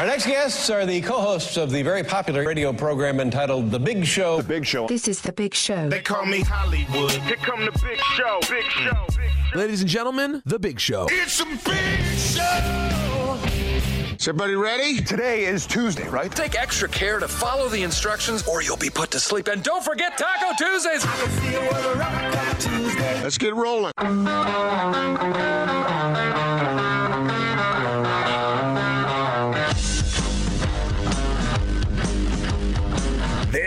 Our next guests are the co-hosts of the very popular radio program entitled The Big Show. The Big Show. This is The Big Show. They call me Hollywood. Here come the big show. Big show. Big show. Ladies and gentlemen, The Big Show. It's a big show. Is everybody ready? Today is Tuesday, right? Take extra care to follow the instructions or you'll be put to sleep. And don't forget Taco Tuesdays. Let's get rolling.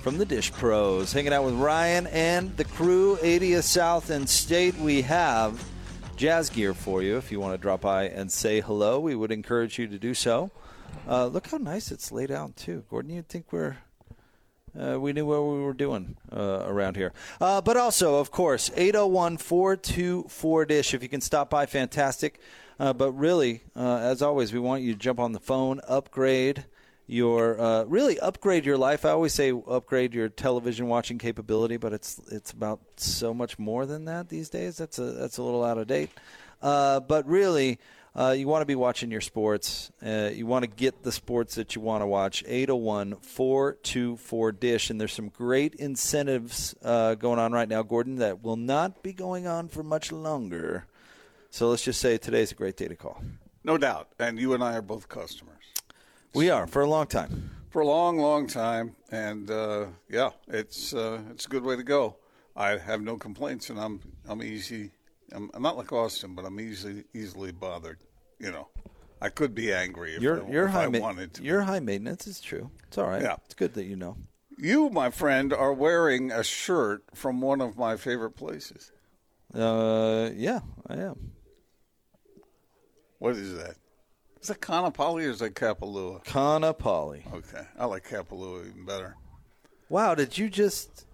from the Dish Pros. Hanging out with Ryan and the crew, 80th South and State. We have jazz gear for you if you want to drop by and say hello. We would encourage you to do so. Uh, look how nice it's laid out, too. Gordon, you'd think we're. Uh, we knew what we were doing uh, around here. Uh, but also, of course, 801 424 Dish. If you can stop by, fantastic. Uh, but really, uh, as always, we want you to jump on the phone, upgrade your uh, really upgrade your life. I always say upgrade your television watching capability, but it's it's about so much more than that these days. That's a that's a little out of date. Uh, but really, uh, you want to be watching your sports. Uh, you want to get the sports that you want to watch. 801 424 Dish. And there's some great incentives uh, going on right now, Gordon, that will not be going on for much longer. So let's just say today's a great day to call. No doubt. And you and I are both customers. We are for a long time. For a long, long time. And uh, yeah, it's uh, it's a good way to go. I have no complaints, and I'm I'm easy. I'm, I'm not like Austin, but I'm easily easily bothered. You know, I could be angry if, You're, I, you're if high I ma- wanted to. You're high maintenance. It's true. It's all right. Yeah. It's good that you know. You, my friend, are wearing a shirt from one of my favorite places. Uh, yeah, I am. What is that? Is it Kaanapali or is it Kapalua? Kaanapali. Okay, I like Kapalua even better. Wow, did you just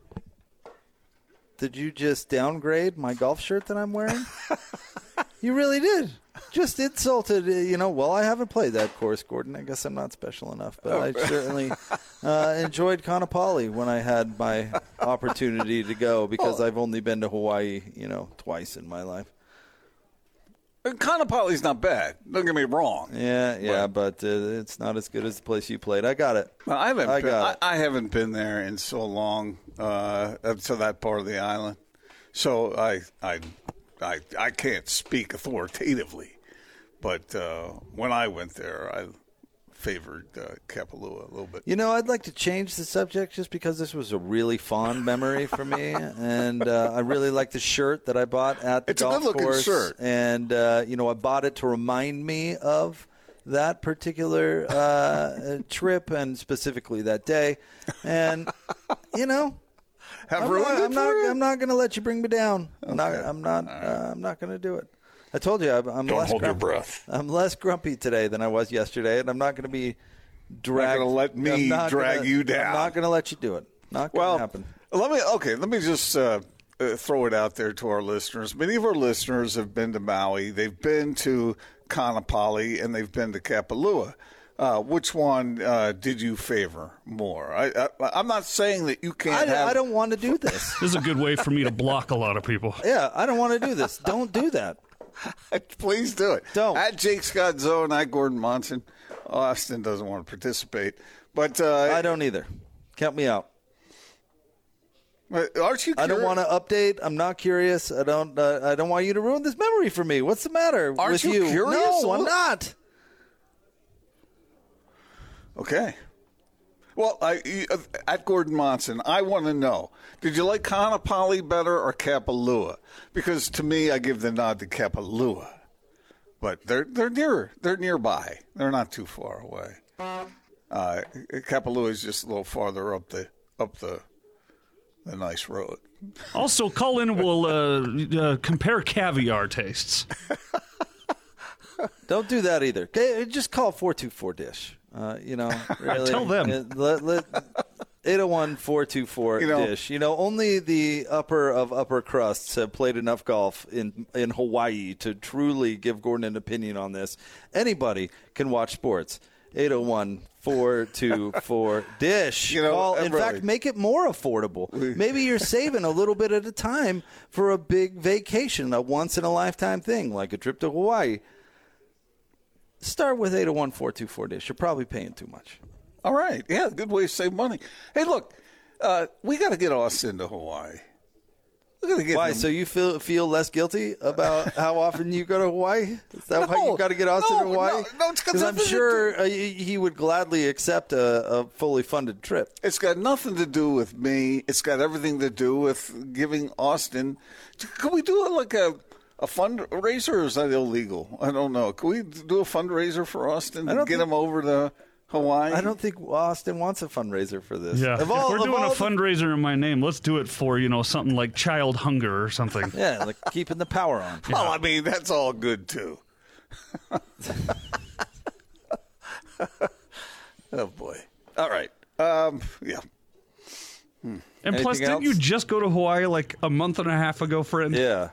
did you just downgrade my golf shirt that I'm wearing? you really did. Just insulted, uh, you know. Well, I haven't played that course, Gordon. I guess I'm not special enough, but I certainly uh, enjoyed Kaanapali when I had my opportunity to go because I've only been to Hawaii, you know, twice in my life. Kaanapali's not bad. Don't get me wrong. Yeah, yeah, but uh, it's not as good as the place you played. I got it. I haven't. I been, got I, I haven't been there in so long uh, up to that part of the island, so I I I, I can't speak authoritatively. But uh, when I went there, I favored uh, Kapalua a little bit. You know, I'd like to change the subject just because this was a really fond memory for me, and uh, I really like the shirt that I bought at the It's a good-looking course. shirt. and uh, you know, I bought it to remind me of that particular uh, trip and specifically that day. And you know, Have I'm ruined not, I'm not? I'm not going to let you bring me down. I'm not. I'm not. Uh, I'm not going to do it. I told you I'm, I'm Don't less hold your grumpy. breath. I'm less grumpy today than I was yesterday, and I'm not going to be dragged. gonna let me I'm not drag gonna- you down. I'm not going to let you do it. Not going to Well, happen. let me okay. Let me just uh, uh, throw it out there to our listeners. Many of our listeners have been to Maui. They've been to Kaanapali and they've been to Kapalua. Uh, which one uh, did you favor more? I, I, I'm not saying that you can't I, don't- have. I don't want to do this. This is a good way for me to block a lot of people. yeah, I don't want to do this. Don't do that. Please do it. Don't. At Jake Scott Zone, at Gordon Monson. Austin doesn't want to participate, but uh, I don't either. Count me out. Aren't you? I don't want to update. I'm not curious. I don't. Uh, I don't want you to ruin this memory for me. What's the matter Aren't with you curious? No, I'm not. Okay. Well, I, uh, at Gordon Monson, I want to know: Did you like Kaanapali better or Kapalua? Because to me, I give the nod to Kapalua, but they're they're near they're nearby. They're not too far away. Uh, Kapalua is just a little farther up the up the the nice road. Also, call in. We'll uh, uh, compare caviar tastes. Don't do that either. Just call four two four dish. Uh, you know, really. Tell them. Uh, Let, let, 801 424 You know- dish. You know, only the upper of upper crusts have played enough golf in in Hawaii to truly give Gordon an opinion on this. Anybody can watch sports. 801 424 dish. You know, Call, in fact, make it more affordable. Maybe you're saving a little bit at a time for a big vacation, a once in a lifetime thing like a trip to Hawaii. Start with 801 424 dish. You're probably paying too much. All right. Yeah, good way to save money. Hey, look, uh, we got to get Austin to Hawaii. We got to get Why? him- So you feel feel less guilty about how often you go to Hawaii? Is that why you got to get Austin no, to Hawaii? no, no, Because I'm sure uh, he he would gladly accept a, a fully funded trip. It's got nothing to do with me. It's got everything to do with giving Austin. Can we do it like a a fundraiser, or is that illegal? I don't know. Can we do a fundraiser for Austin I to don't get think- him over to Hawaii? I don't think Austin wants a fundraiser for this. Yeah, Of all- if we're of doing a all the- fundraiser in my name, let's do it for you know something like child hunger or something. yeah, like keeping the power on. Well, I mean, that's all good too. oh boy. All right. Um, yeah. And Anything plus, didn't you just go to Hawaii like a month and a half ago, friend? Yeah.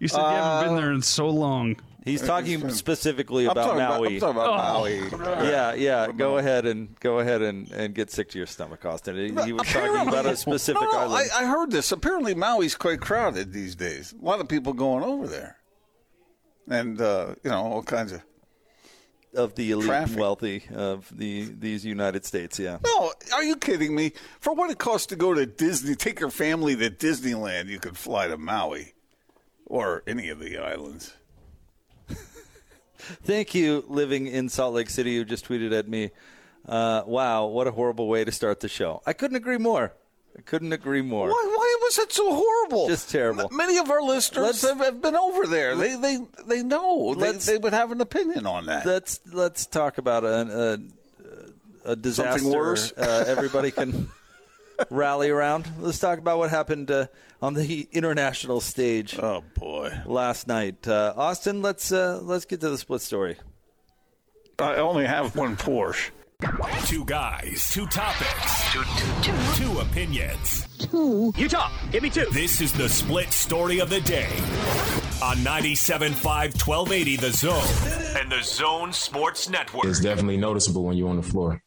You said you haven't been there in so long. He's talking specifically I'm about talking about, Maui. I'm talking about Oh. Maui. yeah, yeah. Go ahead and go ahead and, and get sick to your stomach, Austin. He, he was talking about a specific no, no, island. I, I heard this. Apparently, Maui's quite crowded these days. A lot of people going over there, and uh, you know all kinds of. of the elite Traffic. and wealthy of the these United States. Yeah. No, are you kidding me? For what it costs to go to Disney, take your family to Disneyland, you could fly to Maui or any of the islands. Thank you, living in Salt Lake City, who just tweeted at me. Uh, wow, what a horrible way to start the show. I couldn't agree more. I couldn't agree more. Why, why was it so horrible? Just terrible. M- Many of our listeners have, have been over there. They they they know. They, they would have an opinion on that. Let's let's talk about a a, a disaster. worse? Uh, everybody can rally around. Let's talk about what happened uh, on the international stage oh boy! last night. Uh, Austin, let's uh, let's get to the split story. I only have one Porsche. Two guys, two topics, two, two opinions. You talk. Give me two. This is the split story of the day on 97.5 1280 The Zone and The Zone Sports Network. It's definitely noticeable when you're on the floor.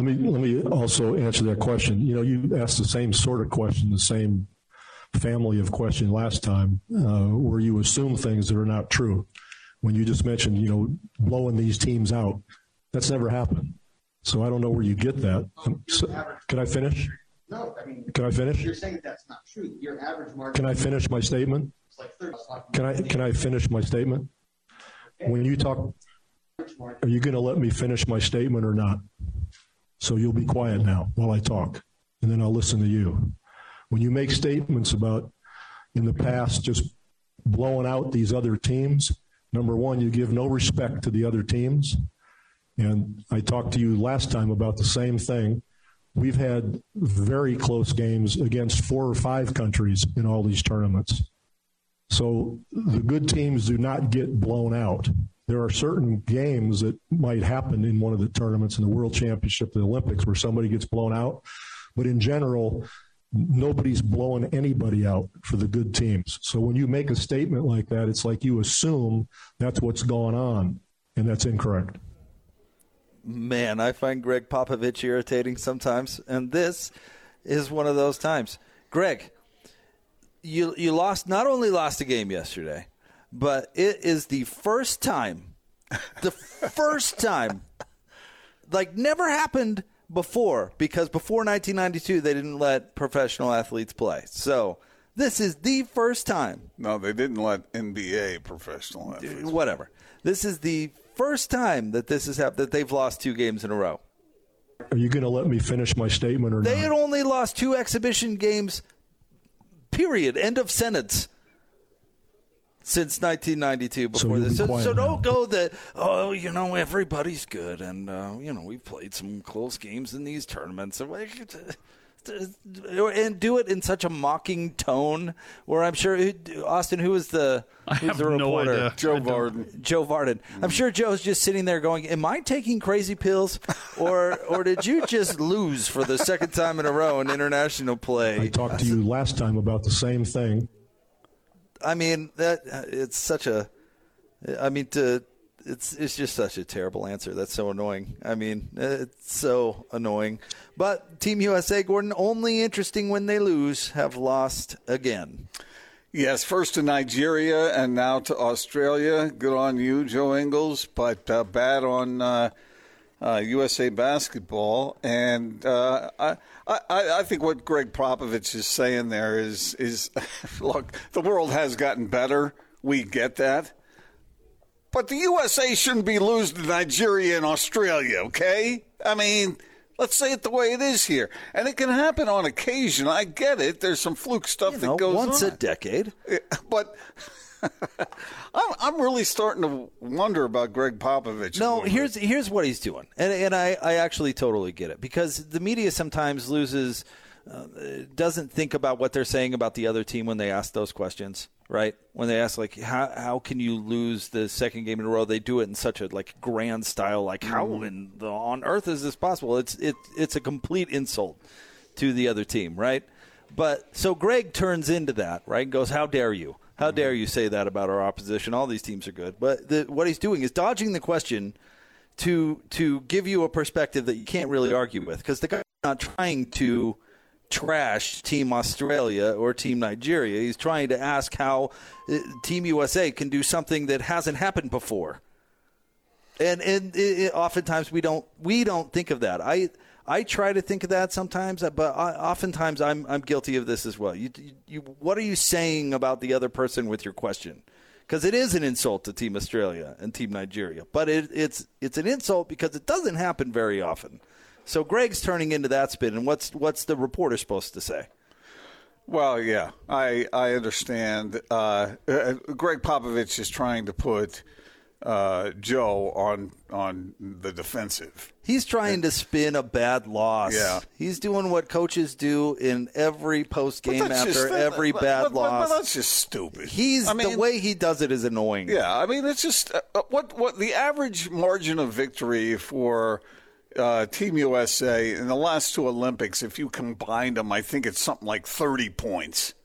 Let me let me also answer that question. You know, you asked the same sort of question, the same family of question last time, uh, where you assume things that are not true. When you just mentioned, you know, blowing these teams out, that's never happened. So I don't know where you get that. So- can I finish? No, I mean, Can I finish? you're saying that's not true. Your average margin Can I finish my statement? like 30. Can I can I finish my statement? When you talk, are you going to let me finish my statement or not? So you'll be quiet now while I talk, and then I'll listen to you. When you make statements about in the past just blowing out these other teams, number one, you give no respect to the other teams. And I talked to you last time about the same thing. We've had very close games against four or five countries in all these tournaments. So the good teams do not get blown out. There are certain games that might happen in one of the tournaments in the World Championship, the Olympics, where somebody gets blown out. But in general, nobody's blowing anybody out for the good teams. So when you make a statement like that, it's like you assume that's what's going on, and that's incorrect. Man, I find Gregg Popovich irritating sometimes, and this is one of those times. Gregg, you you lost not only lost a game yesterday, but it is the first time, the first time, like never happened before because before 1992 they didn't let professional athletes play. So this is the first time No, they didn't let NBA professional athletes. whatever. This is the first time that this has happened that they've lost two games in a row. Are you going to let me finish my statement or They not? had only lost two exhibition games. Period. End of sentence. Since 1992, before you'll this, so, so don't go that. Oh, you know, everybody's good, and uh, you know we've played some close games in these tournaments. And do it in such a mocking tone where I'm sure Austin, who was the I who's have the no reporter? idea. Joe I Vardon. Joe Vardon. I'm sure Joe's just sitting there going, "Am I taking crazy pills, or or did you just lose for the second time in a row in international play?" I talked to you last time about the same thing. I mean, that it's such a. I mean, to it's it's just such a terrible answer. That's so annoying. I mean, it's so annoying. But Team USA, Gordon, only interesting when they lose, have lost again. Yes, first to Nigeria and now to Australia. Good on you, Joe Ingles, but uh, bad on uh, uh, USA basketball. And uh, I, I, I think what Gregg Popovich is saying there is, is look, the world has gotten better. We get that. But the USA shouldn't be losing to Nigeria and Australia, okay? I mean, let's say it the way it is here. And it can happen on occasion. I get it. There's some fluke stuff You that know, goes once on. a decade. But I'm, I'm really starting to wonder about Gregg Popovich. No, bit. here's here's what he's doing, and and I, I actually totally get it because the media sometimes loses, uh, doesn't think about what they're saying about the other team when they ask those questions, right? When they ask like how how can you lose the second game in a row? They do it in such a like grand style, like how Mm-hmm. in the, on earth is this possible? It's it it's a complete insult to the other team, right? But so Gregg turns into that, right? And goes, "How dare you? How dare you say that about our opposition? All these teams are good." But the, what he's doing is dodging the question to to give you a perspective that you can't really argue with because the guy's not trying to trash Team Australia or Team Nigeria. He's trying to ask how uh, Team USA can do something that hasn't happened before. And and it, it- oftentimes we don't we don't think of that. I I try to think of that sometimes, but I, oftentimes I'm I'm guilty of this as well. You, you, you what are you saying about the other person with your question? Because it is an insult to Team Australia and Team Nigeria, but it, it's it's an insult because it doesn't happen very often. So Gregg's turning into that spin, and what's what's the reporter supposed to say? Well, yeah, I I understand. Uh, uh, Gregg Popovich is trying to put uh, Joe on on the defensive. He's trying to spin a bad loss. Yeah. He's doing what coaches do in every post game after just- every but- bad but- but- loss. But that's just stupid. He's I mean, the way he does it is annoying. Yeah, I mean it's just uh, uh, what what the average margin of victory for uh, Team USA in the last two Olympics, if you combined them, I think it's something like thirty points.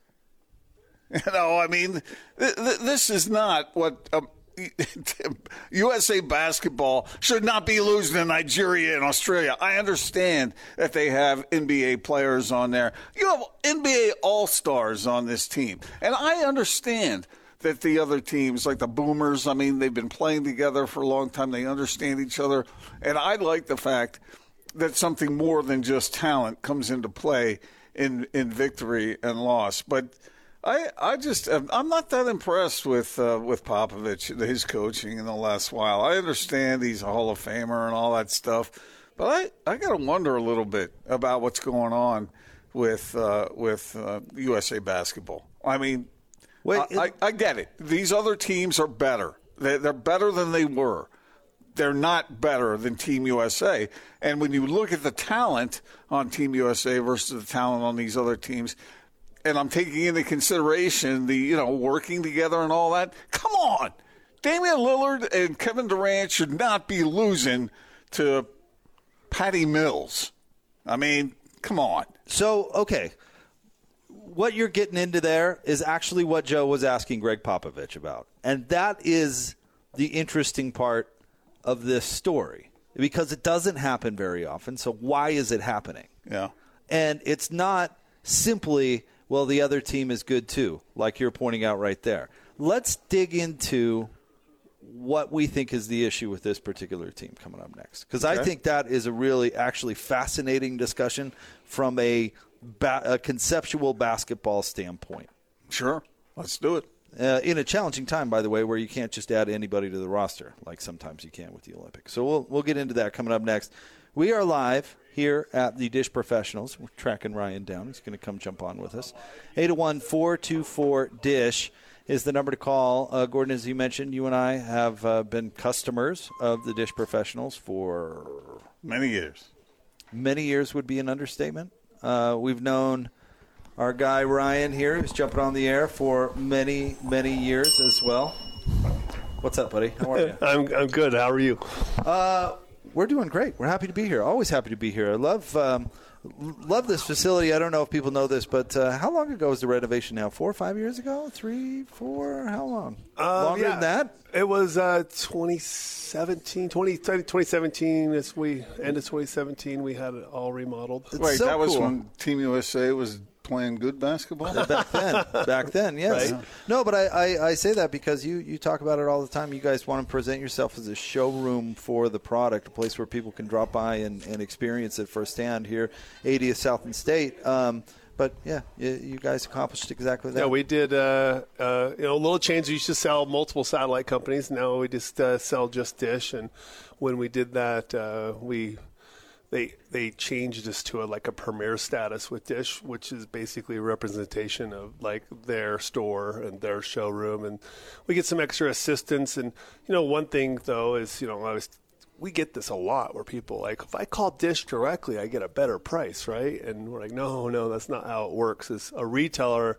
You know, I mean, th- th- this is not what. Um, USA basketball should not be losing to Nigeria and Australia. I understand that they have NBA players on there. You have NBA All Stars on this team. And I understand that the other teams, like the Boomers, I mean, they've been playing together for a long time. They understand each other. And I like the fact that something more than just talent comes into play in, in victory and loss. But I, I just I'm not that impressed with uh, with Popovich his coaching in the last while. I understand he's a Hall of Famer and all that stuff, but I, I got to wonder a little bit about what's going on with uh, with uh, USA basketball. I mean, Wait, I, I, I get it. These other teams are better. They're, they're better than they were. They're not better than Team USA. And when you look at the talent on Team USA versus the talent on these other teams, and I'm taking into consideration the you know working together and all that. Come on, Damian Lillard and Kevin Durant should not be losing to Patty Mills. I mean, come on. So, okay. What you're getting into there is actually what Joe was asking Gregg Popovich about. And that is the interesting part of this story because it doesn't happen very often. So, why is it happening? Yeah. And it's not simply, well, the other team is good too, like you're pointing out right there. Let's dig into what we think is the issue with this particular team coming up next. Because I think that is a really actually fascinating discussion from a, ba- a conceptual basketball standpoint. Sure. Let's do it. Uh, in a challenging time, by the way, where you can't just add anybody to the roster like sometimes you can with the Olympics. So we'll we'll get into that coming up next. We are live here at the Dish Professionals. We're tracking Ryan down. He's going to come jump on with us. 801 424 Dish is the number to call. Uh, Gordon, as you mentioned, you and I have uh, been customers of the Dish Professionals for Many years. many years, would be an understatement. Uh, we've known our guy Ryan here, who's jumping on the air for many, many years as well. What's up, buddy? How are you? I'm, I'm good. How are you? Uh, we're doing great. We're happy to be here. Always happy to be here. I love um, love this facility. I don't know if people know this, but uh, how long ago was the renovation now? Four or five years ago? Three, four? How long? Uh, Longer yeah. than that? It was uh, 2017, 20, 2017. As we end of 2017, we had it all remodeled. Wait, that was when Team USA was playing good basketball? back then. Back then, yes. Right. No, but I, I, I say that because you, you talk about it all the time. You guys want to present yourself as a showroom for the product, a place where people can drop by and, and experience it firsthand here, 80th South and State. Um, but yeah, you, you guys accomplished exactly that. Yeah, we did. Uh, uh, you know, a little change. We used to sell multiple satellite companies. Now we just uh, sell just Dish. And when we did that, uh, we they they changed us to a, like a premier status with Dish, which is basically a representation of like their store and their showroom, and we get some extra assistance. And you know, one thing though is you know I was we get this a lot where people like if I call Dish directly, I get a better price, right? And we're like, no, no, that's not how it works. As a retailer,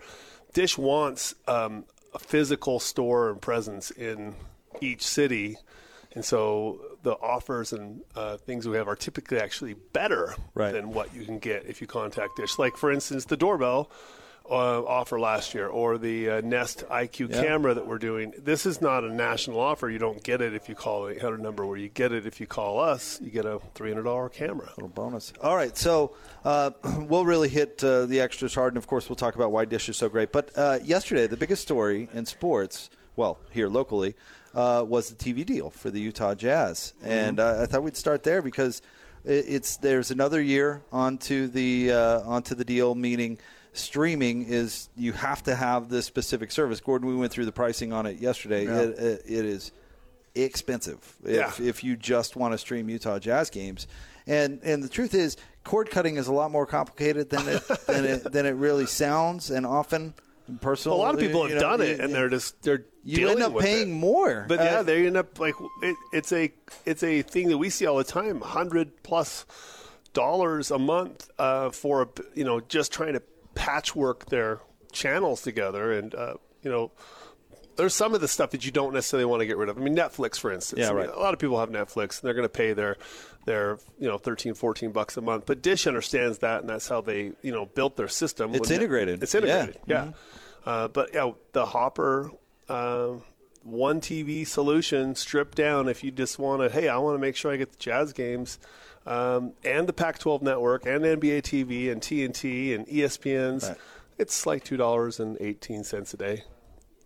Dish wants um, a physical store and presence in each city. And so the offers and uh, things we have are typically actually better Right. than what you can get if you contact Dish. Like, for instance, the doorbell uh, offer last year or the uh, Nest IQ Yeah. camera that we're doing. This is not a national offer. You don't get it if you call the 800 number where you get it if you call us. You get a $300 camera. Little bonus. All right, so uh, we'll really hit uh, the extras hard, and of course, we'll talk about why Dish is so great. But uh, yesterday, the biggest story in sports, well, here locally, uh, was the TV deal for the Utah Jazz, and uh, I thought we'd start there because it, it's there's another year onto the uh, onto the deal, meaning streaming is you have to have this specific service. Gordon, we went through the pricing on it yesterday. Yeah. It, it, it is expensive if, if you just want to stream Utah Jazz games. And and the truth is, cord cutting is a lot more complicated than it than it than it really sounds. And often, personal, a lot of people have you know, done it, and they're just they're you end up with paying it. more. But Uh, yeah, they end up like it, it's a it's a thing that we see all the time. Hundred plus dollars a month uh, for a, you know just trying to patchwork their channels together, and uh, you know. There's some of the stuff that you don't necessarily want to get rid of. I mean, Netflix, for instance. Yeah, I mean, right. a lot of people have Netflix, and they're going to pay their, their, you know, 13, 14 bucks a month. But Dish understands that, and that's how they, you know, built their system. It's integrated. It's integrated. Yeah. Yeah. Uh, but yeah, the Hopper um, one TV solution stripped down. If you just want to, hey, I want to make sure I get the Jazz games um, and the Pac-12 network and NBA TV and TNT and ESPN's. Right. It's like two dollars and eighteen cents a day.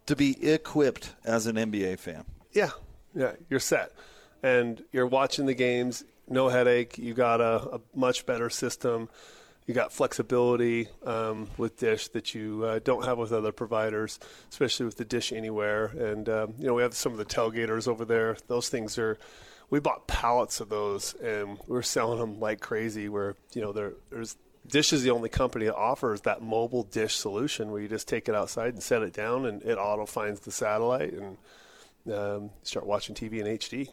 to be equipped as an NBA fan. Yeah, yeah, you're set, and you're watching the games. No headache. You got a, a much better system. You got flexibility um, with Dish that you uh, don't have with other providers, especially with the Dish Anywhere. And um, you know we have some of the tailgaters over there. Those things are. We bought pallets of those, and we're selling them like crazy. Where you know there, there's Dish is the only company that offers that mobile dish solution where you just take it outside and set it down, and it auto finds the satellite and um, start watching TV in HD.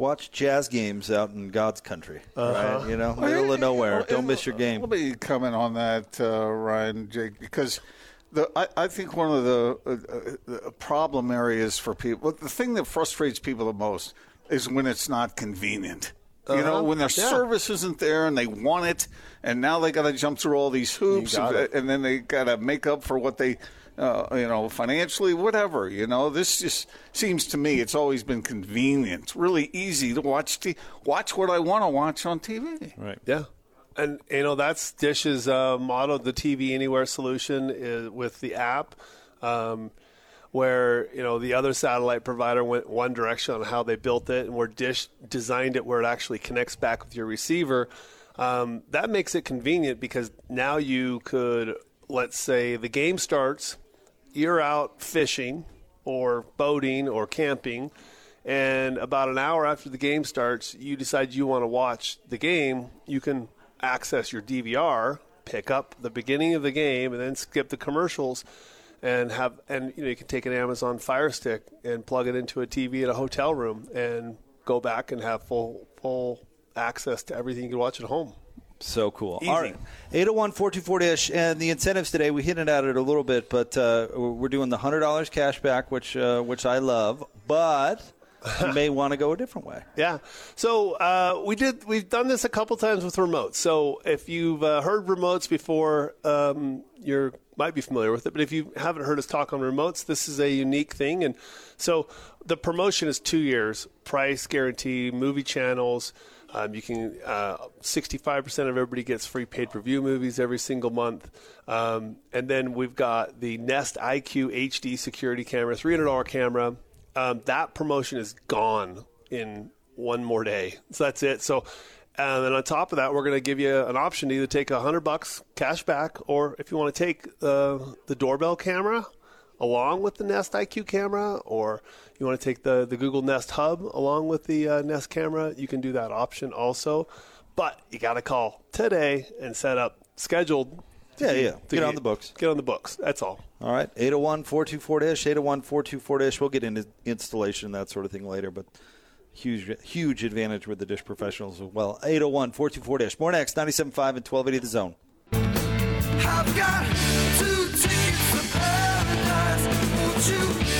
Watch jazz games out in God's country, Uh-huh. right? You know, middle of nowhere. Don't miss your game. Let me comment on that, uh, Ryan, Jake, because the I, I think one of the, uh, uh, the problem areas for people, the thing that frustrates people the most is when it's not convenient. You know, Uh-huh. when their Yeah. service isn't there and they want it, and now they got to jump through all these hoops, and, and then they got to make up for what they, uh, you know, financially, whatever. You know, this just seems to me it's always been convenient, It's really easy to watch t- watch what I want to watch on TV. Right. Yeah. And you know that's Dish's uh, motto, the TV Anywhere solution is with the app, um, where you know the other satellite provider went one direction on how they built it, and where Dish designed it where it actually connects back with your receiver. Um, that makes it convenient because now you could, let's say, the game starts, you're out fishing or boating or camping, and about an hour after the game starts, you decide you want to watch the game, you can access your DVR, pick up the beginning of the game, and then skip the commercials. And have and you know you can take an Amazon Fire Stick and plug it into a TV at a hotel room and go back and have full full access to everything you can watch at home. So cool. Easy. All right. 801 424 Dish. And the incentives today, we hinted at it a little bit, but uh, we're doing the $100 cash back, which, uh, which I love. But you may want to go a different way. Yeah. So uh, we did. We've done this a couple times with remotes. So if you've uh, heard remotes before, um, you might be familiar with it. But if you haven't heard us talk on remotes, this is a unique thing. And so the promotion is two years, price guarantee, movie channels. Um, you can uh, 65% of everybody gets free paid per view movies every single month, um, and then we've got the Nest IQ HD security camera, $300 camera. Um, that promotion is gone in one more day, so that's it. So, and then on top of that, we're going to give you an option to either take a hundred bucks cash back, or if you want to take uh, the doorbell camera along with the Nest IQ camera, or you want to take the, the Google Nest Hub along with the uh, Nest camera, you can do that option also. But you got to call today and set up scheduled. Yeah, yeah. to Get on the books. Get on the books. That's all. All right. 801 424 Dish, 801 424 Dish. We'll get into installation, and that sort of thing later, but huge huge advantage with the Dish professionals as well. 801 424 Dish. More next, 97.5 and 1280 The Zone. I've got two tickets to paradise. Won't you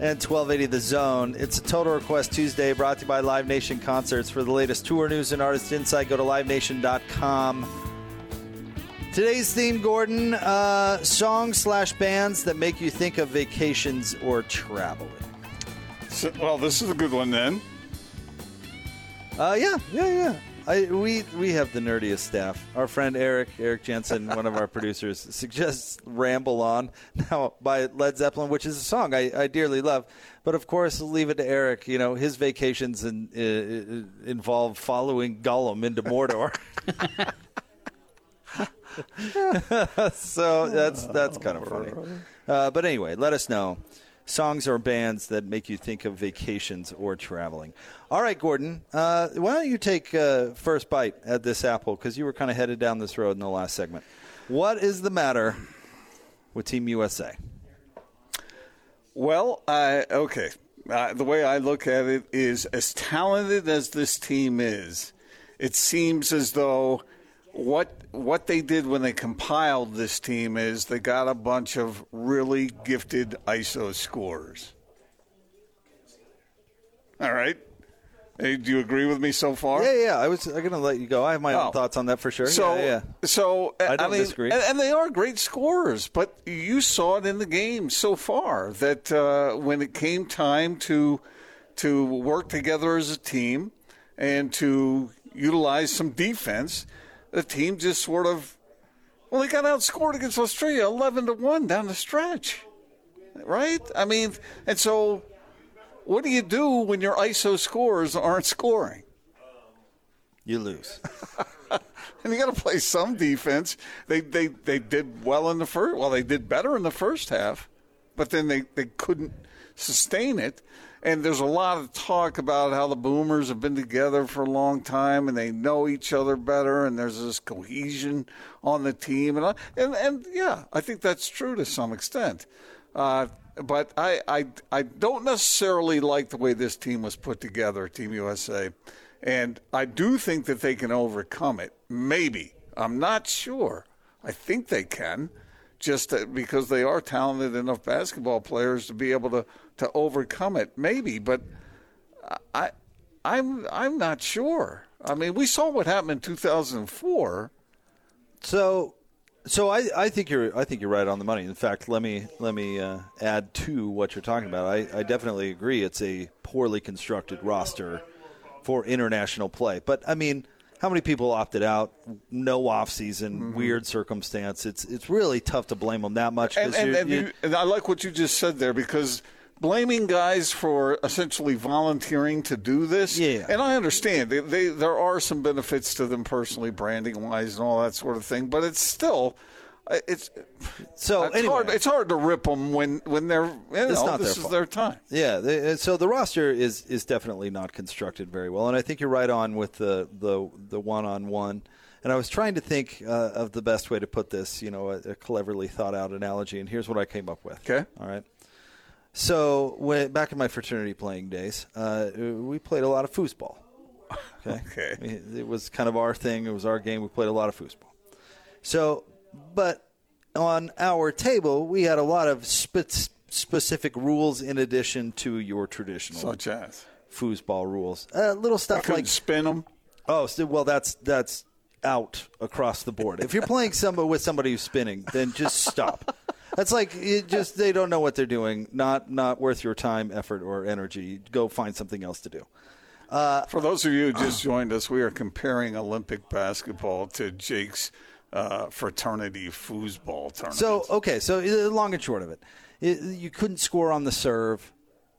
and 1280 The Zone. It's a Total Request Tuesday brought to you by Live Nation Concerts. For the latest tour news and artist insight, go to livenation.com. Today's theme, Gordon, uh, songs slash bands that make you think of vacations or traveling. So, well, this is a good one then. Uh, yeah, yeah, yeah. I, we we have the nerdiest staff. Our friend Eric Eric Jensen, one of our producers, suggests "Ramble On" now by Led Zeppelin, which is a song I, I dearly love. But of course, leave it to Eric. You know, his vacations in, uh, involve following Gollum into Mordor. so that's that's kind of funny. Uh, but anyway, let us know songs or bands that make you think of vacations or traveling. All right, Gordon, uh, why don't you take uh, first bite at this apple because you were kind of headed down this road in the last segment. What is the matter with Team USA? Well, I okay. Uh, the way I look at it is, as talented as this team is, it seems as though what what they did when they compiled this team is they got a bunch of really gifted ISO scorers. All right. Hey, do you agree with me so far? Yeah, yeah. I was going to let you go. I have my own Oh. thoughts on that for sure. So, yeah, yeah. so I don't mean, disagree. And, and they are great scorers, but you saw it in the game so far that uh, when it came time to to work together as a team and to utilize some defense, the team just sort of well, they got outscored against Australia eleven to one down the stretch, right? I mean, and so what do you do when your ISO scores aren't scoring? You lose. and you got to play some defense. They they they did well in the first. Well, they did better in the first half, but then they they couldn't sustain it. And there's a lot of talk about how the Boomers have been together for a long time and they know each other better, and there's this cohesion on the team. And and and yeah, I think that's true to some extent. Uh, but I, I I don't necessarily like the way this team was put together, Team USA. And I do think that they can overcome it. Maybe. I'm not sure. I think they can, just because they are talented enough basketball players to be able to, to overcome it. Maybe, but I, I'm I'm not sure. I mean, we saw what happened in 2004. So, so I, I think you're I think you're right on the money. In fact, let me let me uh, add to what you're talking about. I, I definitely agree. It's a poorly constructed roster for international play. But I mean, how many people opted out? No off season, Mm-hmm. weird circumstance. It's it's really tough to blame them that much. And, and, and, you're- and I like what you just said there because blaming guys for essentially volunteering to do this. Yeah. And I understand they, they, there are some benefits to them personally, branding wise, and all that sort of thing. But it's still, it's So it's anyway. hard. It's hard to rip them when when they're you It's know, not this their is fault. their time. Yeah, they, so the roster is is definitely not constructed very well, and I think you're right on with the the the one on one. And I was trying to think uh, of the best way to put this, you know, a, a cleverly thought out analogy, and here's what I came up with. Okay. All right. So when, back in my fraternity playing days, uh, we played a lot of foosball. Okay. Okay. It it was kind of our thing. It was our game. We played a lot of foosball. So, but on our table, we had a lot of spe- specific rules in addition to your traditional Such as foosball rules. Uh, little stuff like spin them. oh, so, well, that's that's out across the board. If you're playing somebody with somebody who's spinning, then just stop. That's like it just they don't know what they're doing. Not not worth your time, effort, or energy. Go find something else to do. For those of you who just joined us, we are comparing Olympic basketball to Jake's uh, fraternity foosball tournament. So okay, so uh, long and short of it, it you couldn't score on the serve.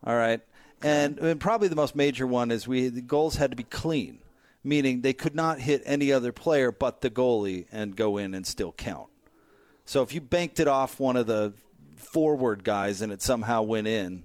All right, and, and probably the most major one is we the goals had to be clean, meaning they could not hit any other player but the goalie and go in and still count. So if you banked it off one of the forward guys and it somehow went in,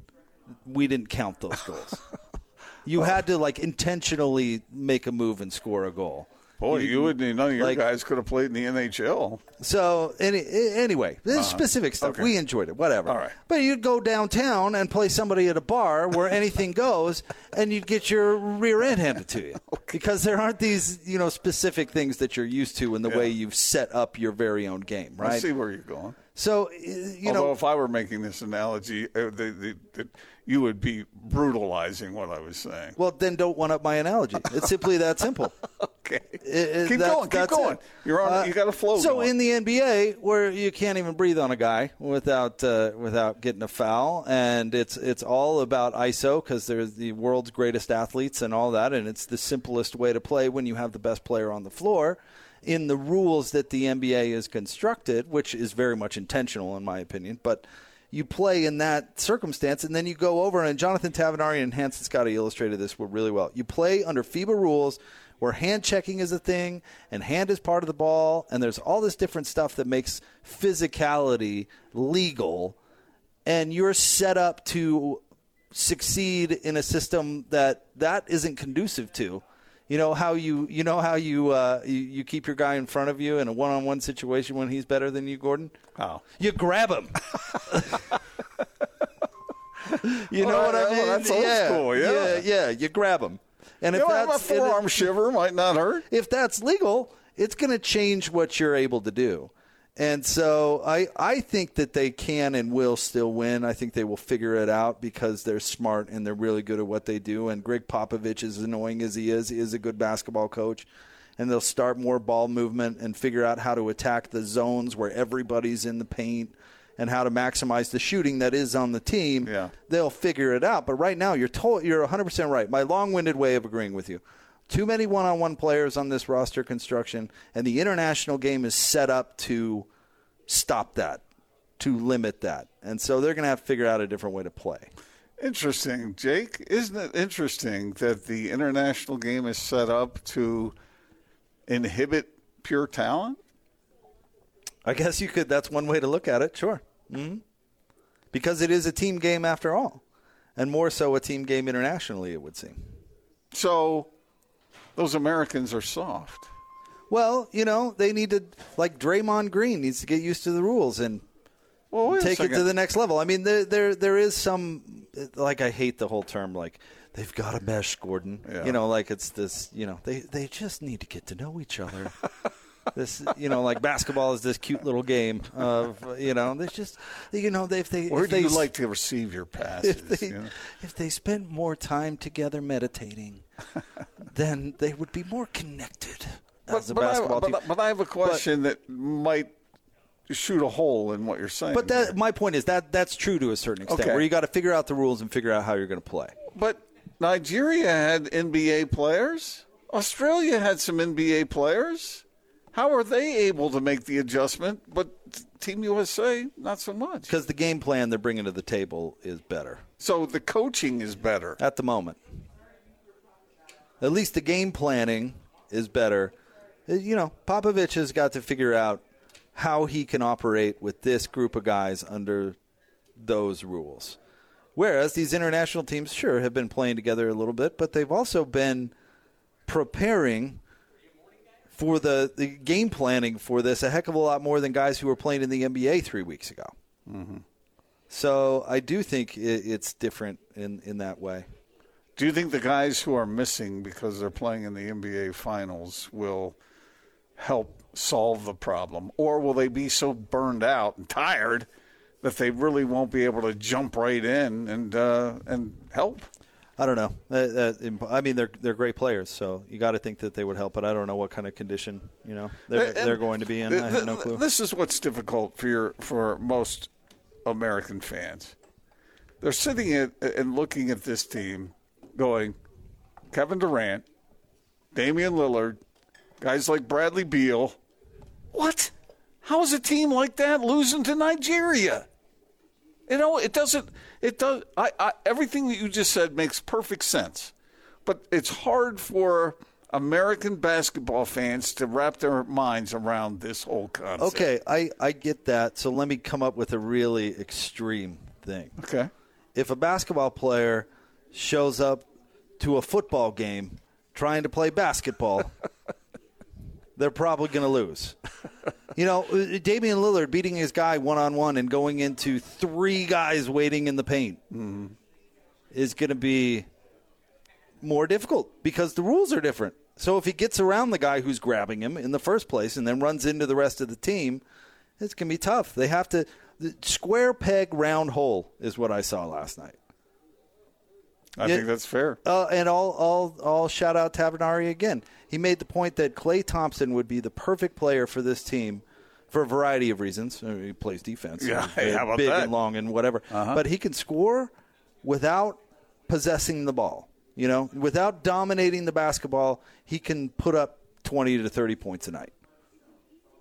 we didn't count those goals. you had to like intentionally make a move and score a goal. Boy, you wouldn't. none of your like- guys could have played in the NHL. So any, anyway, this Uh-huh. specific stuff. Okay. We enjoyed it, whatever. All right. But you'd go downtown and play somebody at a bar where anything goes, and you'd get your rear end handed to you because there aren't these you know specific things that you're used to in the way you've set up your very own game, Right. I see where you're going. So you Although know, if I were making this analogy, uh, the, the, the, you would be brutalizing what I was saying. well then don't one up my analogy. It's simply that simple. Okay, It- it- keep that- going, keep going. it. You're on. Uh, you got a flow. So going. in the NBA, where you can't even breathe on a guy without uh, without getting a foul, and it's it's all about ISO because they're the world's greatest athletes and all that, and it's the simplest way to play when you have the best player on the floor. In the rules that the NBA is constructed, which is very much intentional in my opinion, but you play in that circumstance, and then you go over and Jonathan Tavenari and Hanson Scotty illustrated this really well. You play under FIBA rules where hand checking is a thing and hand is part of the ball, and there's all this different stuff that makes physicality legal, and you're set up to succeed in a system that that isn't conducive to. You know how you you know how you uh, you, you keep your guy in front of you in a one-on-one situation when he's better than you, Gordon. How? You grab him. you know All what I mean? well, that's old yeah, school, yeah. yeah, yeah. You grab him, and you if know, have a that's and it- forearm shiver might not hurt. if that's legal, it's going to change what you're able to do. And so I, I think that they can and will still win. I think they will figure it out because they're smart and they're really good at what they do. And Gregg Popovich, as annoying as he is, is a good basketball coach. And they'll start more ball movement and figure out how to attack the zones where everybody's in the paint and how to maximize the shooting that is on the team. Yeah. They'll figure it out. But right now, you're told, you're 100% right. My long-winded way of agreeing with you. Too many one-on-one players on this roster construction, and the international game is set up to stop that, to limit that. And so they're going to have to figure out a different way to play. Interesting, Jake. Isn't it interesting that the international game is set up to inhibit pure talent? I guess you could. That's one way to look at it. Sure, hmm because it is a team game after all, and more so a team game internationally. It would seem. So those Americans are soft. Well, you know, they need to like Draymond Green needs to get used to the rules and Well, take it to the next level. I mean, there there there is some like I hate the whole term like they've got a mesh, Gordon. Yeah. You know, like it's this. You know, they they just need to get to know each other. this, you know, like basketball is this cute little game of you know. They just you know they if they Where if do they you like to receive your passes? if they, you know? if they spent more time together meditating, then they would be more connected as a but, I, basketball but, team. but I have a question that might shoot a hole in what you're saying. But that my point is that that's true to a certain extent, Okay. where you got to figure out the rules and figure out how you're going to play. But Nigeria had NBA players. Australia had some NBA players. How are they able to make the adjustment? But Team USA, not so much. Because the game plan they're bringing to the table is better So the coaching is better. at the moment. At least the game planning is better. Uh, You know, Popovich has got to figure out how he can operate with this group of guys under those rules. Whereas these international teams, sure, have been playing together a little bit, but they've also been preparing for the, the game planning for this a heck of a lot more than guys who were playing in the NBA three weeks ago. Mm-hmm. So I do think it, it's different in, in that way. Do you think the guys who are missing because they're playing in the NBA Finals will help solve the problem, or will they be so burned out and tired that they really won't be able to jump right in and uh, and help? I don't know. Uh, uh, I mean, they're they're great players, so you got to think that they would help. But I don't know what kind of condition you know they're, And they're going to be in. th- I have no clue. This is what's difficult for your for most American fans. They're sitting at, and looking at this team, going, Kevin Durant, Damian Lillard, guys like Bradley Beal. What? How is a team like that losing to Nigeria? You know, it doesn't. It does. I, I everything that you just said makes perfect sense, but it's hard for American basketball fans to wrap their minds around this whole concept. Okay, I, I get that. So let me come up with a really extreme thing. Okay. If a basketball player shows up to a football game trying to play basketball, they're probably going to lose. You know, uh, Damian Lillard beating his guy one on one and going into three guys waiting in the paint is going to be more difficult because the rules are different. So if he gets around the guy who's grabbing him in the first place and then runs into the rest of the team, it's going to be tough. They have to the square peg round hole is what I saw last night. I think that's fair. Uh, and all, all, all shout out Tavernari again. He made the point that Klay Thompson would be the perfect player for this team for a variety of reasons. I mean, he plays defense, Yeah, hey, how about big that? and long and whatever. Uh-huh. But he can score without possessing the ball. You know, without dominating the basketball, he can put up twenty to thirty points a night.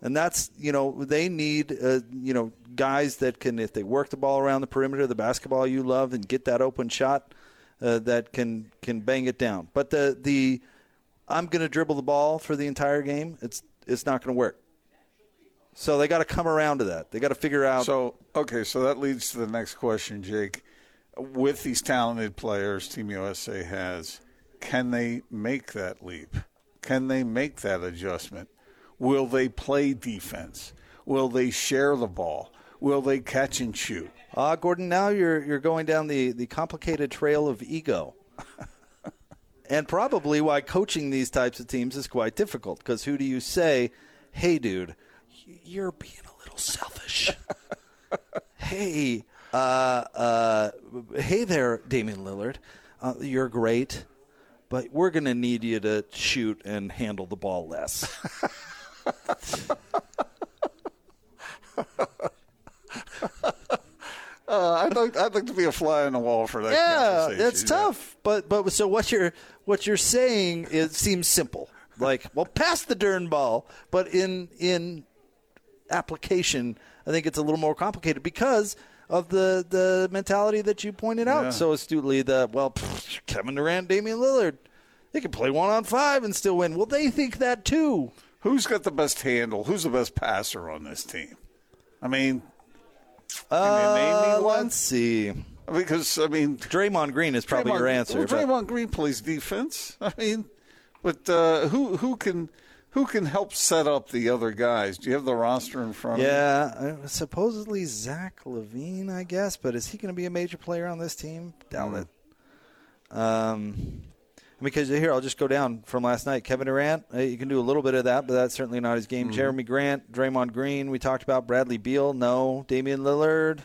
And that's you know they need uh, you know guys that can if they work the ball around the perimeter, the basketball you love, and get that open shot uh, that can can bang it down. But the the I'm going to dribble the ball for the entire game. It's it's not going to work. So they got to come around to that. They got to figure out. So okay, so that leads to the next question, Jake. With these talented players Team USA has, can they make that leap? Can they make that adjustment? Will they play defense? Will they share the ball? Will they catch and shoot? Uh, Gordon, now you're you're going down the, the complicated trail of ego. and probably why coaching these types of teams is quite difficult because who do you say, hey, dude, you're being a little selfish? hey, uh, uh, hey there, Damian Lillard. Uh, you're great, but we're going to need you to shoot and handle the ball less. Uh, I'd like I'd like to be a fly on the wall for that. yeah, that's tough. But but so what you're what you're saying it seems simple. Like, well, pass the darn ball, but in in application, I think it's a little more complicated because of the the mentality that you pointed out Yeah. so astutely. The well, pff, Kevin Durant, Damian Lillard, they can play one on five and still win. Well, they think that too. Who's got the best handle? Who's the best passer on this team? I mean, Uh, name me let's see. because I mean, Draymond Green is probably Draymond- your answer. Well, Draymond Green plays defense. I mean, but uh, who who can who can help set up the other guys? Do you have the roster in front of you? Yeah, uh, supposedly Zach LaVine, I guess, but is he going to be a major player on this team? Doubt it. Um, because here I'll just go down from last night. Kevin Durant, uh, you can do a little bit of that, but that's certainly not his game. Mhm. Jerami Grant, Draymond Green, we talked about Bradley Beal. No, Damian Lillard.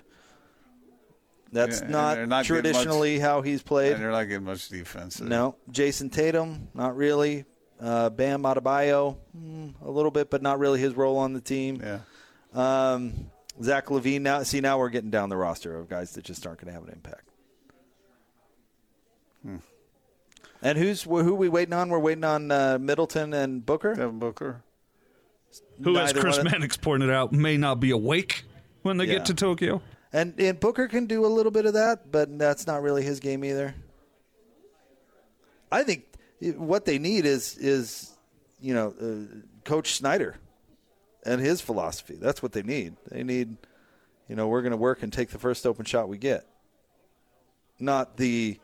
That's Yeah, not, not getting much- traditionally how he's played. And they're not getting much defense. No, Jayson Tatum, not really. Uh, Bam Adebayo, mm, a little bit, but not really his role on the team. Yeah. Um, Zach LaVine. Now, see, now we're getting down the roster of guys that just aren't going to have an impact. Hmm. And who's who? Are we waiting on? We're waiting on uh, Middleton and Booker. Devin Booker. Who, as Neither Chris one of- Mannix pointed out, may not be awake when they Yeah. get to Tokyo. And and Booker can do a little bit of that, but that's not really his game either. I think what they need is is you know uh, Coach Snyder and his philosophy. That's what they need. They need, you know, we're going to work and take the first open shot we get. Not the we're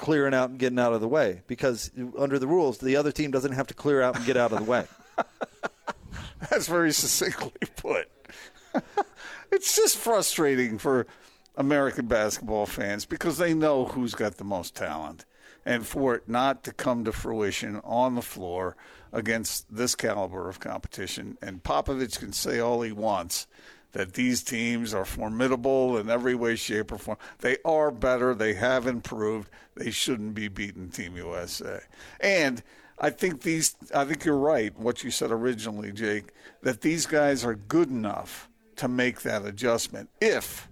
clearing out and getting out of the way because under the rules, the other team doesn't have to clear out and get out of the way. That's very succinctly put. it's just frustrating for American basketball fans because they know who's got the most talent. And for it not to come to fruition on the floor against this caliber of competition, and Popovich can say all he wants that these teams are formidable in every way, shape, or form. They are better. They have improved. They shouldn't be beating Team USA. And I think these. I think you're right. What you said originally, Jake, that these guys are good enough to make that adjustment if,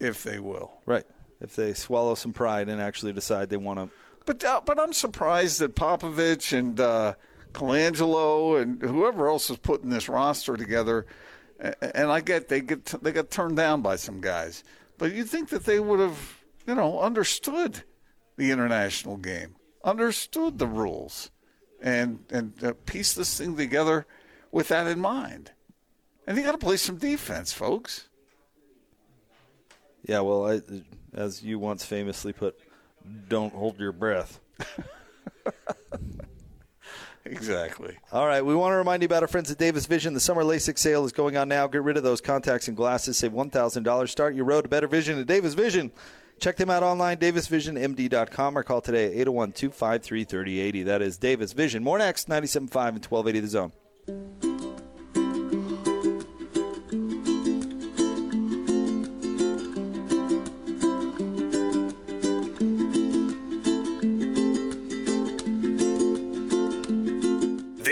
if they will. Right. If they swallow some pride and actually decide they want to. But uh, but I'm surprised that Popovich and uh, Colangelo and whoever else is putting this roster together. And I get they get they got turned down by some guys, but you think that they would have you know understood the international game, understood the rules, and and uh, piece this thing together with that in mind. And you got to play some defense, folks. Yeah, well, I, as you once famously put, don't hold your breath. Exactly. All right, we want to remind you about our friends at Davis Vision. The summer LASIK sale is going on now. Get rid of those contacts and glasses. Save $1,000. Start your road to better vision at Davis Vision. Check them out online, davisvisionmd.com, or call today at 801 253 3080. That is Davis Vision. More next, 97.5 and 1280 The Zone.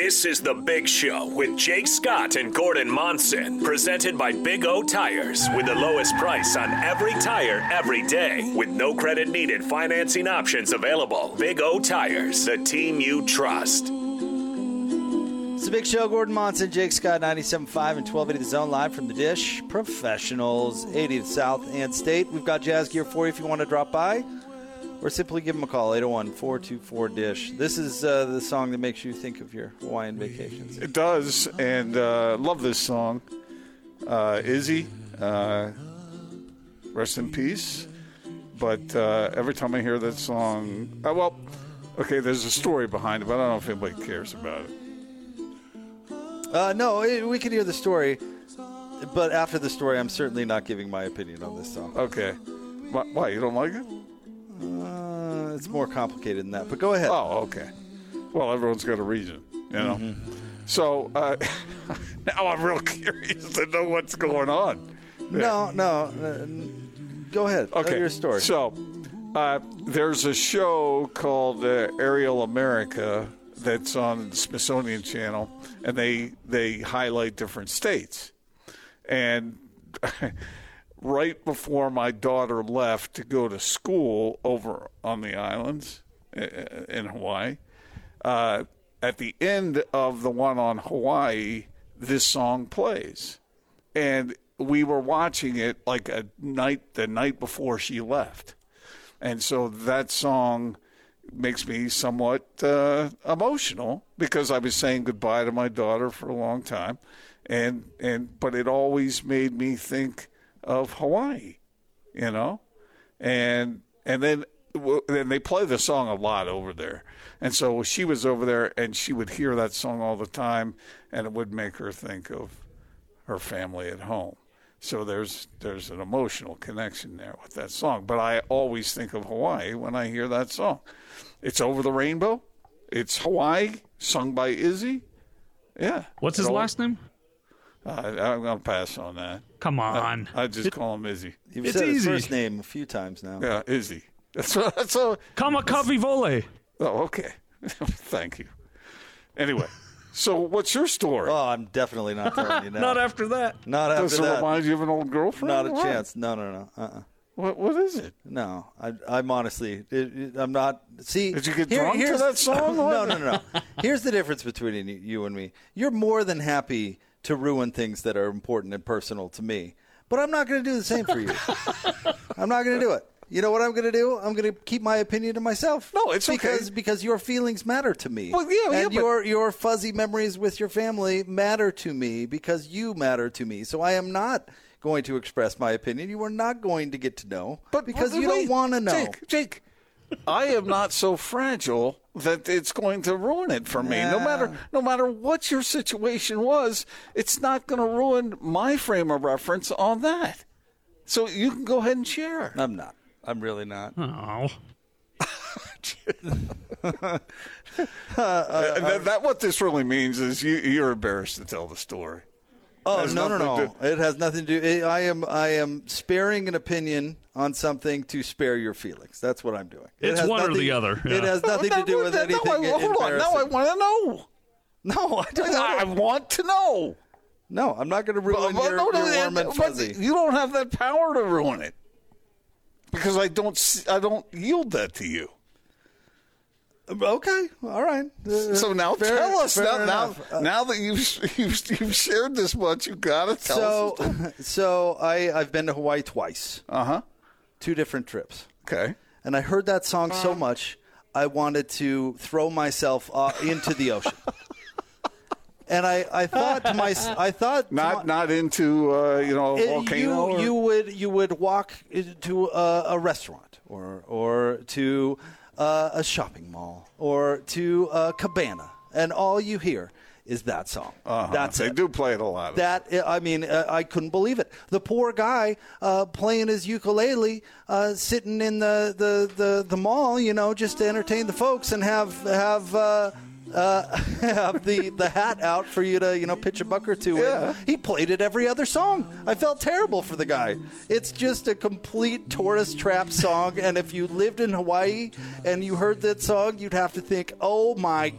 This is The Big Show with Jake Scott and Gordon Monson, presented by Big O Tires, with the lowest price on every tire every day, with no credit needed financing options available. Big O Tires, the team you trust. It's the Big Show. Gordon Monson, Jake Scott, 97.5 and 1280 The Zone, live from the Dish. Professionals, 80th South and State. We've got jazz gear for you if you want to drop by. Or simply give them a call, 801 424 DISH. This is uh, the song that makes you think of your Hawaiian vacations. It does, and uh, love this song. Uh, Izzy, uh, rest in peace. But uh, every time I hear that song, uh, well, okay, there's a story behind it, but I don't know if anybody cares about it. Uh, no, it, we can hear the story, but after the story, I'm certainly not giving my opinion on this song. Okay. Why, why you don't like it? Uh, it's more complicated than that, but go ahead. Oh, okay. Well, everyone's got a reason, you know. Mm-hmm. So uh, now I'm real curious to know what's going on. No, no. Uh, go ahead. Tell Okay. your story. So uh, there's a show called uh, Aerial America that's on the Smithsonian Channel, and they they highlight different states. And right before my daughter left to go to school over on the islands in Hawaii, uh, at the end of the one on Hawaii, this song plays, and we were watching it like a night the night before she left, and so that song makes me somewhat uh, emotional because I was saying goodbye to my daughter for a long time, and and but it always made me think of Hawaii, you know, and and then and they play the song a lot over there, and so she was over there and she would hear that song all the time, and it would make her think of her family at home. So there's there's an emotional connection there with that song. But I always think of Hawaii when I hear that song. It's over the rainbow. It's Hawaii, sung by Izzy. Yeah. What's his last name? Uh, I'm gonna pass on that. Come on. I, I just call him Izzy. You've It's said his easy. first name a few times now. Yeah, Izzy. That's what. That's all. Kamakawiwo'ole. Oh, okay. Thank you. Anyway, so what's your story? Oh, I'm definitely not telling you now. Not after that. Not after that. Does it that. remind you of an old girlfriend? Not a What? chance. No, no, no. Uh-uh. What What is it? No, I, I'm honestly, it, it- I'm not. See, Did you get here- drunk to here's- that song? no, no, no. Here's the difference between you- you and me. You're more than happy to ruin things that are important and personal to me, but I'm not going to do the same for you. I'm not going to do it. You know what I'm going to do? I'm going to keep my opinion to myself. No, it's okay. because because your feelings matter to me. Well, yeah, yeah, and but- your your fuzzy memories with your family matter to me because you matter to me. So I am not going to express my opinion. You are not going to get to know, but because Well, you wait, don't want to know. Jake, Jake, I am not so fragile that it's going to ruin it for me. No matter no matter what your situation was, it's not going to ruin my frame of reference on that. So you can go ahead and share. I'm not. I'm really not. Oh. Uh, that, that what this really means is you, you're embarrassed to tell the story. Oh Has no no nothing no! It has nothing to do. I am I am sparing an opinion on something to spare your feelings. That's what I'm doing. It It's has one or the other, It has nothing to do with No, anything. I- hold on. Now I want to know. No, I don't. I want to know. No, I'm not going to ruin But- your, but no, no, your warm and fuzzy. You don't have that power to ruin it because I don't. s- I don't yield that to you. Okay, all right. Uh, So now fair- tell us now. Now. Uh, now that you've, you've you've shared this much, you got to tell so, us. so I I've been to Hawaii twice. Uh huh. Two different trips. Okay. And I heard that song so much, I wanted to throw myself uh, into the ocean. and I, I thought to my I thought to Not not into uh, you know a It- volcano. you or- you would you would walk to a, a restaurant or or to uh, a shopping mall or to a cabana, and all you hear is that song. Uh-huh. That's they it. do play it a lot. That I mean, uh, I couldn't believe it. The poor guy uh, playing his ukulele, uh, sitting in the, the, the, the mall, you know, just to entertain the folks and have have uh, have the, the hat out for you to you know pitch a buck or two. in. He played it every other song. I felt terrible for the guy. It's just a complete tourist trap song. And if you lived in Hawaii and you heard that song, you'd have to think, oh my.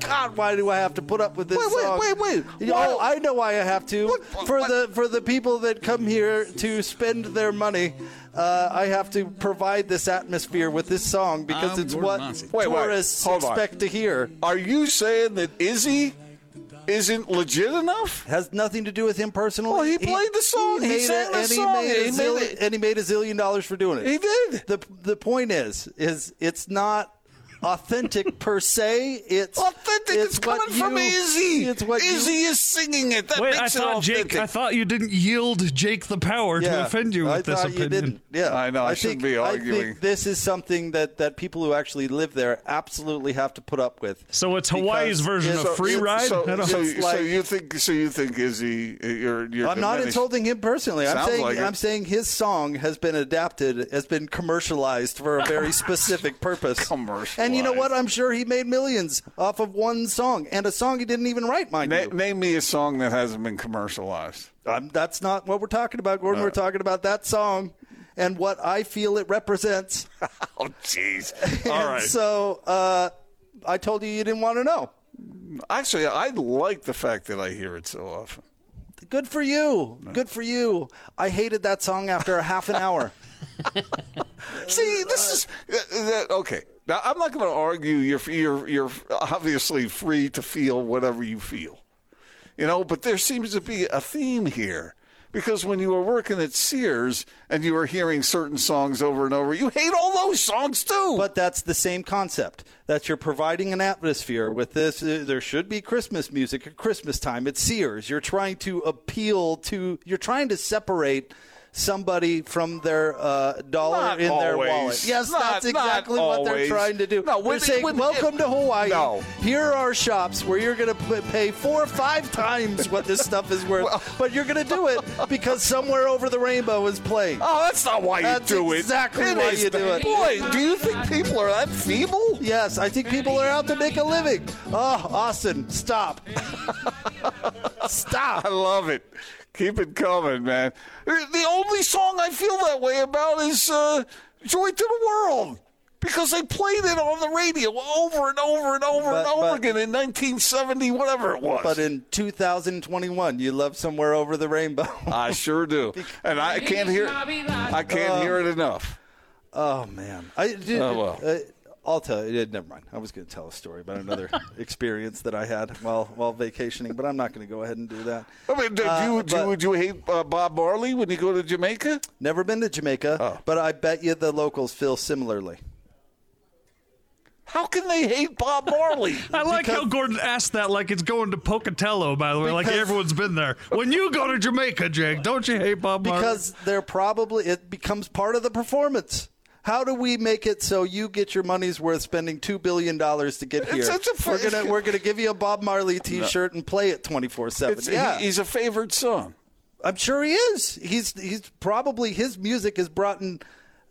God, why do I have to put up with this Wait, wait, song? wait, wait. Know, Why- I know why I have to. for the for the people that come here to spend their money, uh, I have to provide this atmosphere with this song because I'm it's Gordon what Monson. Wait, wait, tourists on. expect to hear. Are you saying that Izzy isn't legit enough? Has nothing to do with him personally. Well, he played the song. He made sang it, the and song. He made, a He made it. and he made a zillion dollars for doing it. He did. The the point is, is it's not authentic per se. It's Authentic. It's, what coming from you- Izzy. It's what you- Izzy is singing it. That Wait, makes I it thought Jake. I thought you didn't yield Jake the power to offend you with I this thought you opinion. didn't. Yeah, I know, I shouldn't think, be I think this is something that, that people who actually live there absolutely have to put up with. So it's Hawaii's version it's- of free so, ride. So, I don't- so, It's so like- you think? So you think Izzy? Uh, you're. you're I'm not insulting him personally. I'm saying like. I'm saying his song has been adapted, has been commercialized for a very specific purpose. Commercialized. And you know what? I'm sure he made millions off of one song and a song he didn't even write, mind Na- you. name me a song that hasn't been commercialized. Um, that's not what we're talking about, Gordon. We're talking about that song and what I feel it represents. Oh, jeez. All right. So uh, I told you you didn't want to know. Actually, I like the fact that I hear it so often. Good for you. Good for you. I hated that song after a half an hour. See, this is uh, okay. Now, I'm not going to argue. You're you're you're obviously free to feel whatever you feel, you know. But there seems to be a theme here because when you were working at Sears and you were hearing certain songs over and over, you hate all those songs too. But that's the same concept. That you're providing an atmosphere with this. Uh, there should be Christmas music at Christmas time. at Sears. You're trying to appeal to. You're trying to separate somebody from their uh, dollar Not in their wallet. Yes, Not- that's exactly what they're trying to do. No, they're saying, "Welcome to Hawaii. No. Here are our shops where you're going to pay four or five times what this stuff is worth, but you're going to do it because somewhere over the rainbow is playing." Oh, that's not why you That's do it. exactly It why you do it. Boy, do you think people are that feeble? Yes, I think people are out to make a living. Oh, Austin, stop. stop. I love it. Keep it coming, man. The only song I feel that way about is uh, "Joy to the World." Because they played it on the radio over and over and over But- and over but- again in 1970, whatever it was. But in 2021, you love somewhere over the rainbow. I sure do, and I can't hear. I can't Uh, hear it enough. Oh man, I did, Oh, well. uh, I'll tell you. Never mind. I was going to tell a story about another experience that I had while while vacationing, but I'm not going to go ahead and do that. I mean, do, Uh, you, do, but- do you hate uh, Bob Marley when you go to Jamaica? Never been to Jamaica, Oh. but I bet you the locals feel similarly. How can they hate Bob Marley? I like how Gordon asked that like it's going to Pocatello, by the way, like everyone's been there. When you go to Jamaica, Jake, don't you hate Bob Marley? Because they're probably it becomes part of the performance. How do we make it so you get your money's worth spending two billion dollars to get here? It's- it's a- we're gonna we're gonna give you a Bob Marley T-shirt and play it twenty four seven. Yeah, he- he's a favorite song. I'm sure he is. He's he's probably his music has brought in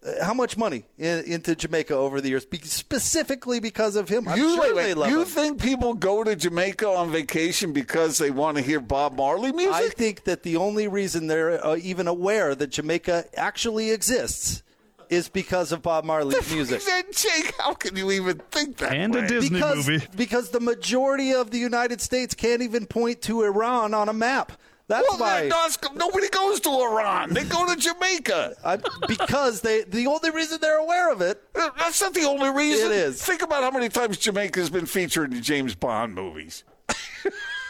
uh, how much money in, into Jamaica over the years, be, specifically because of him. I'm you, sure wait, they wait, you think people go to Jamaica on vacation because they want to hear Bob Marley music? I think that the only reason they're uh, even aware that Jamaica actually exists is because of Bob Marley's music. Then, Jake, how can you even think that? And a? Disney because, movie. Because the majority of the United States can't even point to Iran on a map. That's Well, why. not- nobody goes to Iran. They go to Jamaica. I, because they the only reason they're aware of it. That's not the only reason. It is. Think about how many times Jamaica's been featured in James Bond movies.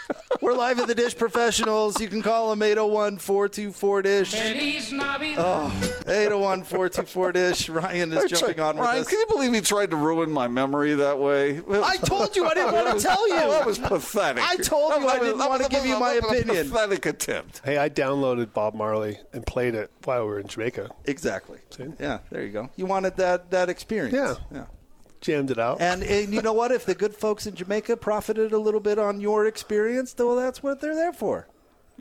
We're live at the Dish Professionals. You can call them 801 424 Dish. Oh, 801 424 Dish. Ryan is I jumping tried- on with Ryan, us. can you believe he tried to ruin my memory that way? I told you I didn't want to tell you. That was pathetic. I told you I didn't want to give you my that was opinion. Pathetic attempt. Hey, I downloaded Bob Marley and played it while we were in Jamaica. Exactly. Yeah, there you go. You wanted that that experience. Yeah. Yeah. Jammed it out. And, and you know what? If the good folks in Jamaica profited a little bit on your experience, well, that's what they're there for.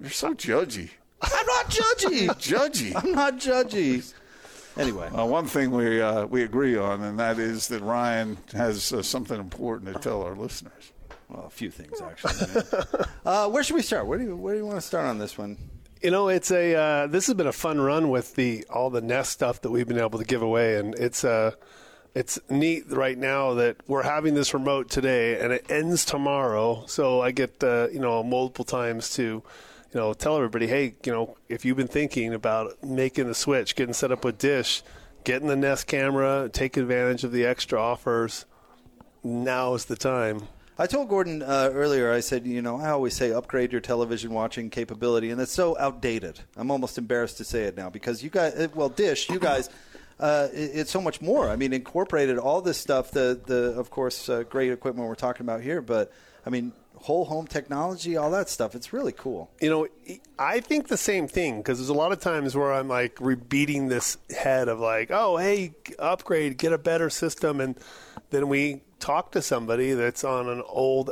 You're so judgy. I'm not judgy. Judgy. I'm not judgy. Anyway, Uh, one thing we uh, we agree on, and that is that Ryan has uh, something important to tell our listeners. well, a few things actually. uh, where should we start? Where do you where do you want to start on this one? You know, it's a uh, this has been a fun run with the all the Nest stuff that we've been able to give away, and it's uh, it's neat right now that we're having this remote today, and it ends tomorrow. So I get uh, you know multiple times to you know tell everybody, hey, you know, if you've been thinking about making the switch, getting set up with Dish, getting the Nest camera, take advantage of the extra offers. Now is the time. I told Gordon uh, earlier. I said, you know, I always say upgrade your television watching capability, and it's so outdated. I'm almost embarrassed to say it now because you guys, well, Dish, you guys, uh, it- it's so much more. I mean, incorporated all this stuff. The the of course uh, great equipment we're talking about here, but I mean, whole home technology, all that stuff. It's really cool. you know, I think the same thing because there's a lot of times where I'm like rebeating this head of like, oh, hey, upgrade, get a better system, and then we talk to somebody that's on an old,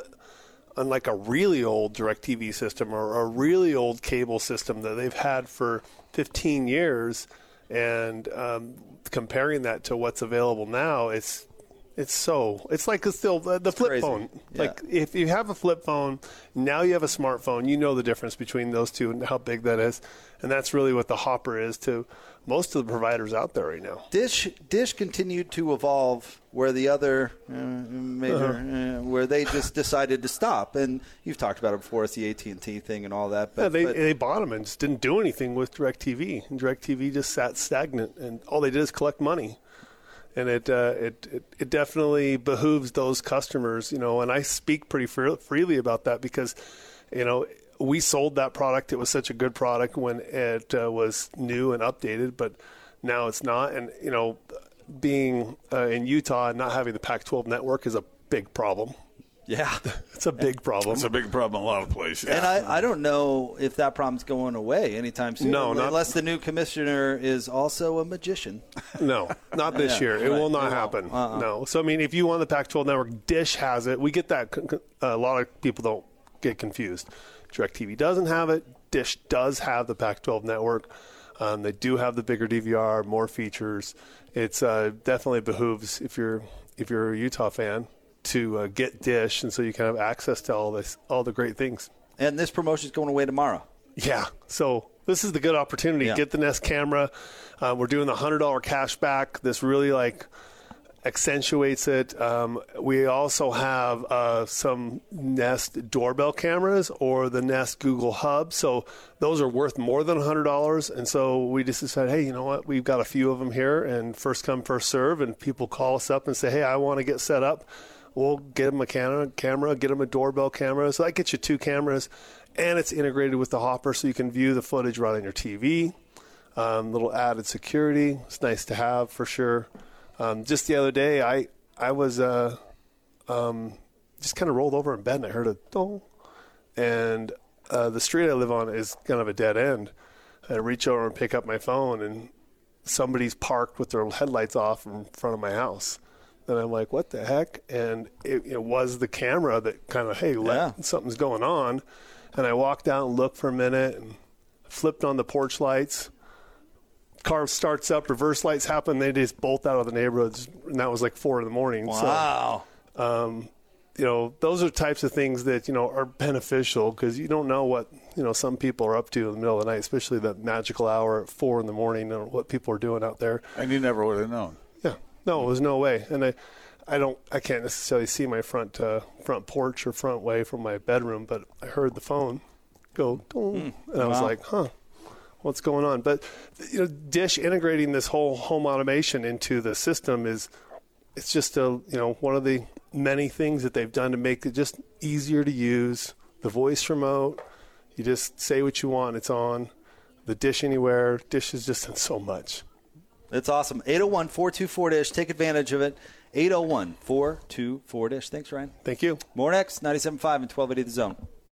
on like a really old DirecTV system or a really old cable system that they've had for 15 years, and um, comparing that to what's available now, it's it's so it's like it's still the, the flip crazy. phone. Yeah. Like if you have a flip phone, now you have a smartphone. You know the difference between those two and how big that is, and that's really what the Hopper is to most of the providers out there right now. Dish Dish continued to evolve where the other uh, major Uh-huh. uh, where they just decided to stop. And you've talked about it before. It's the AT and T thing and all that. But, yeah, they but- they bought them and just didn't do anything with DirecTV. And DirecTV just sat stagnant, and all they did is collect money. And it, uh, it it it definitely behooves those customers, you know. And I speak pretty fre- freely about that because, you know, we sold that product. It was such a good product when it uh, was new and updated, but now it's not. And you know, being uh, in Utah and not having the Pac-12 network is a big problem. yeah. It's a big problem. It's a big problem in a lot of places. And I, I don't know if that problem's going away anytime soon. No, not- unless the new commissioner is also a magician. No, not this Yeah, year. It right. will It not won't. happen. Uh-uh. No. So I mean, if you want the Pac-12 network, Dish has it. We get that. con- con- A lot of people don't get confused. DirecTV doesn't have it. Dish does have the Pac-12 network. Um, they do have the bigger DVR, more features. It's uh, definitely behooves if you're if you're a Utah fan to uh, get Dish, and so you can have access to all this, all the great things. And this promotion is going away tomorrow. Yeah. So this is the good opportunity. Yeah. Get the Nest camera. Uh, we're doing the hundred dollar cash back. This really like accentuates it. Um, we also have uh, some Nest doorbell cameras or the Nest Google Hub. So those are worth more than $100. And so we just decided, hey, you know what? We've got a few of them here, and first come, first serve. And people call us up and say, hey, I want to get set up. We'll get them a camera, camera, get them a doorbell camera. So that gets you two cameras, and it's integrated with the hopper, so you can view the footage right on your TV. Um, little added security. It's nice to have for sure. Um, just the other day, I I was uh, um, just kind of rolled over in bed and I heard a dong, and uh, the street I live on is kind of a dead end. I reach over and pick up my phone, and somebody's parked with their headlights off in front of my house. And I'm like, what the heck? And it, it was the camera that kind of, hey, let, something's going on. And I walked out and looked for a minute and flipped on the porch lights. Car starts up, reverse lights happen. They just bolt out of the neighborhoods. And that was like four in the morning. Wow. So, um, you know, those are types of things that, you know, are beneficial because you don't know what, you know, some people are up to in the middle of the night, especially that magical hour at four in the morning and what people are doing out there. And you never would have known. Yeah. No, there's no way. And I, I don't, I can't necessarily see my front, uh, front porch or front way from my bedroom, but I heard the phone go, dong, and I was Wow. like, huh, what's going on? But, you know, Dish integrating this whole home automation into the system is, it's just a, you know, one of the many things that they've done to make it just easier to use. The voice remote, you just say what you want, it's on. The Dish Anywhere, Dish has just done so much. It's awesome. 801 424 Dish. Take advantage of it. 801 424 Dish. Thanks, Ryan. Thank you. More next 97.5 and 1280 The Zone.